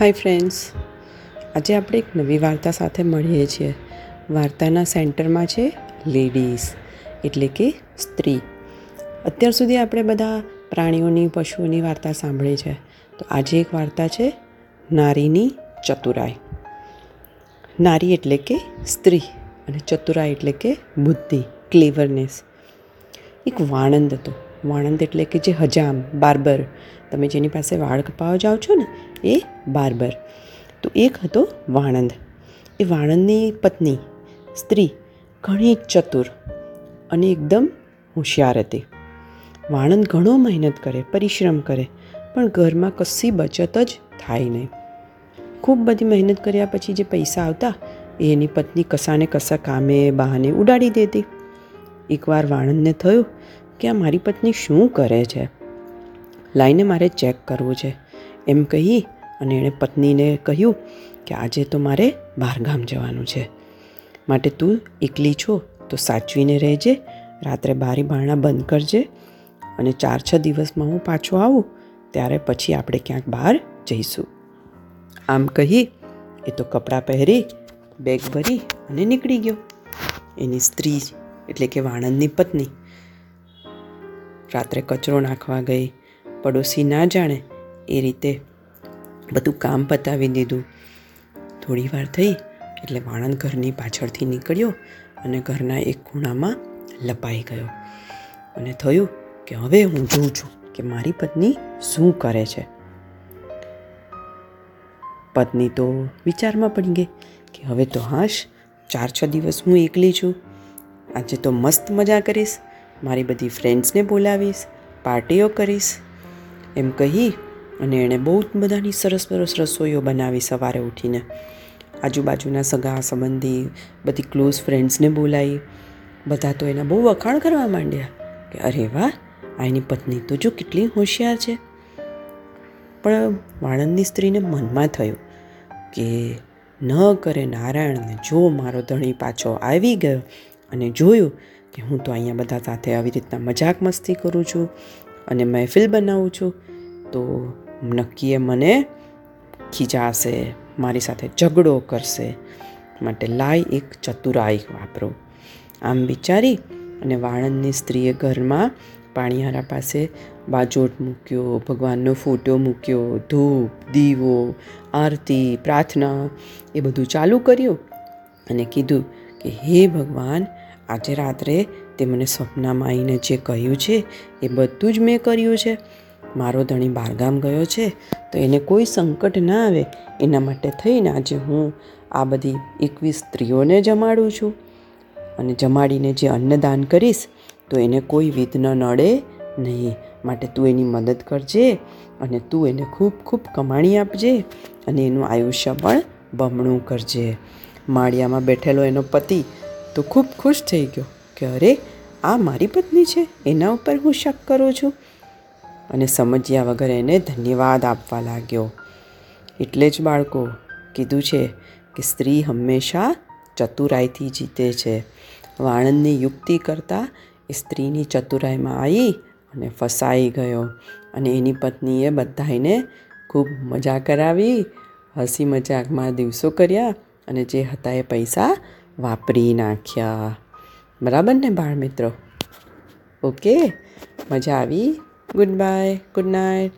Hi friends આજે આપણે એક નવી વાર્તા સાથે મળીએ છીએ. વાર્તાના સેન્ટરમાં છે લેડીઝ, એટલે કે સ્ત્રી. અત્યાર સુધી આપણે બધા પ્રાણીઓની, પશુઓની વાર્તા સાંભળી છે. તો આજે એક વાર્તા છે નારીની ચતુરાઈ. નારી એટલે કે સ્ત્રી અને ચતુરાઈ એટલે કે બુદ્ધિ ક્લેવરનેસ એક વાણંદ હતો. વાણંદ એટલે કે જે હજામ, બાર્બર. તમે જેની પાસે વાળ કપાવા જાઓ છો ને, એ બાર્બર. તો એક હતો વાણંદ. એ વાણંદની પત્ની, સ્ત્રી, ઘણી ચતુર અને એકદમ હોશિયાર હતી. વાણંદ ઘણો મહેનત કરે, પરિશ્રમ કરે, પણ ઘરમાં કશી બચત જ થાય નહીં. ખૂબ બધી મહેનત કર્યા પછી જે પૈસા આવતા, એ એની પત્ની કસાને કસા કામે બહાને ઉડાડી દેતી. એકવાર વાણંદને થયું કે આ મારી પત્ની શું કરે છે? લાઈને મારે ચેક કરવું છે. એમ કહી અને એણે પત્નીને કહ્યું કે આજે તો મારે બહારગામ જવાનું છે. માટે તું એકલી છો તો સાચવીને રહેજે. રાત્રે બારી બારણા બંધ કરજે અને ચાર છ દિવસમાં હું પાછો આવું. ત્યારે પછી આપણે ક્યાંક બહાર જઈશું. આમ કહી એ તો કપડાં પહેરી, બેગ ભરી અને નીકળી ગયો. એની સ્ત્રી એટલે કે વાણંદની પત્ની રાત્રે કચરો નાખવા ગઈ. પડોશી ના જાણે એ રીતે બધું કામ પતાવી દીધું. થોડી વાર થઈ એટલે વાણંદ ઘરની પાછળથી નીકળ્યો અને ઘરના એક ખૂણામાં લપાઈ ગયો. અને થયું કે હવે હું જોઉં છું કે મારી પત્ની શું કરે છે. પત્ની તો વિચારમાં પડી ગઈ કે હવે તો હાશ, ચાર છ દિવસ હું એકલી છું. આજે તો મસ્ત મજા કરીશ. મારી બધી ફ્રેન્ડ્સને બોલાવીશ, પાર્ટીઓ કરીશ, એમ કહી અને એણે બહુ બધાની સરસ સરસ રસોઈઓ બનાવી સવારે ઉઠીને. આજુબાજુના સગા સંબંધી, બધી ક્લોઝ ફ્રેન્ડ્સને બોલાવી. બધા તો એના બહુ વખાણ કરવા માંડ્યા કે અરે વાહ, આ એની પત્ની તો જો કેટલી હોશિયાર છે. પણ વાણંદની સ્ત્રીને મનમાં થયું કે ન કરે નારાયણને, જો મારો ધણી પાછો આવી ગયો અને જોયું કે હું તો અહીંયા બધા સાથે આવી રીતના મજાક મસ્તી કરું છું અને મહેફિલ બનાવું છું, તો નક્કીએ મને ખીજાશે, મારી સાથે ઝઘડો કરશે માટે લાય એક ચતુરાઈ વાપરો. આમ વિચારી અને વાણંદની સ્ત્રીએ ઘરમાં પાણીયારા પાસે બાજોટ મૂક્યો, ભગવાનનો ફોટો મૂક્યો, ધૂપ, દીવો, આરતી, પ્રાર્થના એ બધું ચાલુ કર્યું અને કીધું કે, હે ભગવાન આજે રાત્રે તે મને સ્વપ્નામાં આવીને જે કહ્યું છે એ બધું જ મેં કર્યું છે. મારો ધણી બહારગામ ગયો છે તો એને કોઈ સંકટ ના આવે. એના માટે થઈને આજે હું આ બધી એકવીસ સ્ત્રીઓને જમાડું છું. અને જમાડીને જે અન્નદાન કરીશ તો એને કોઈ વિધ્ન નડે નહીં. માટે તું એની મદદ કરજે અને તું એને ખૂબ ખૂબ કમાણી આપજે અને એનું આયુષ્ય પણ બમણું કરજે. માળિયામાં બેઠેલો એનો પતિ તો ખૂબ ખુશ થઈ ગયો કે અરે, આ મારી પત્ની છે, એના ઉપર હું શક કરું છું. અને સમજ્યા વગર એને ધન્યવાદ આપવા લાગ્યો. એટલે જ બાળકો કીધું છે કે સ્ત્રી હંમેશા ચતુરાઈથી જીતે છે. વાણંદની યુક્તિ કરતાં એ સ્ત્રીની ચતુરાઈમાં આવી અને ફસાઈ ગયો. અને એની પત્નીએ બધાને ખૂબ મજા કરાવી હસી મજાકમાં દિવસો કર્યા અને જે હતા એ પૈસા વાપરી નાખ્યા. બરાબર ને બાળ મિત્રો? ઓકે મજા આવી. Good bye good night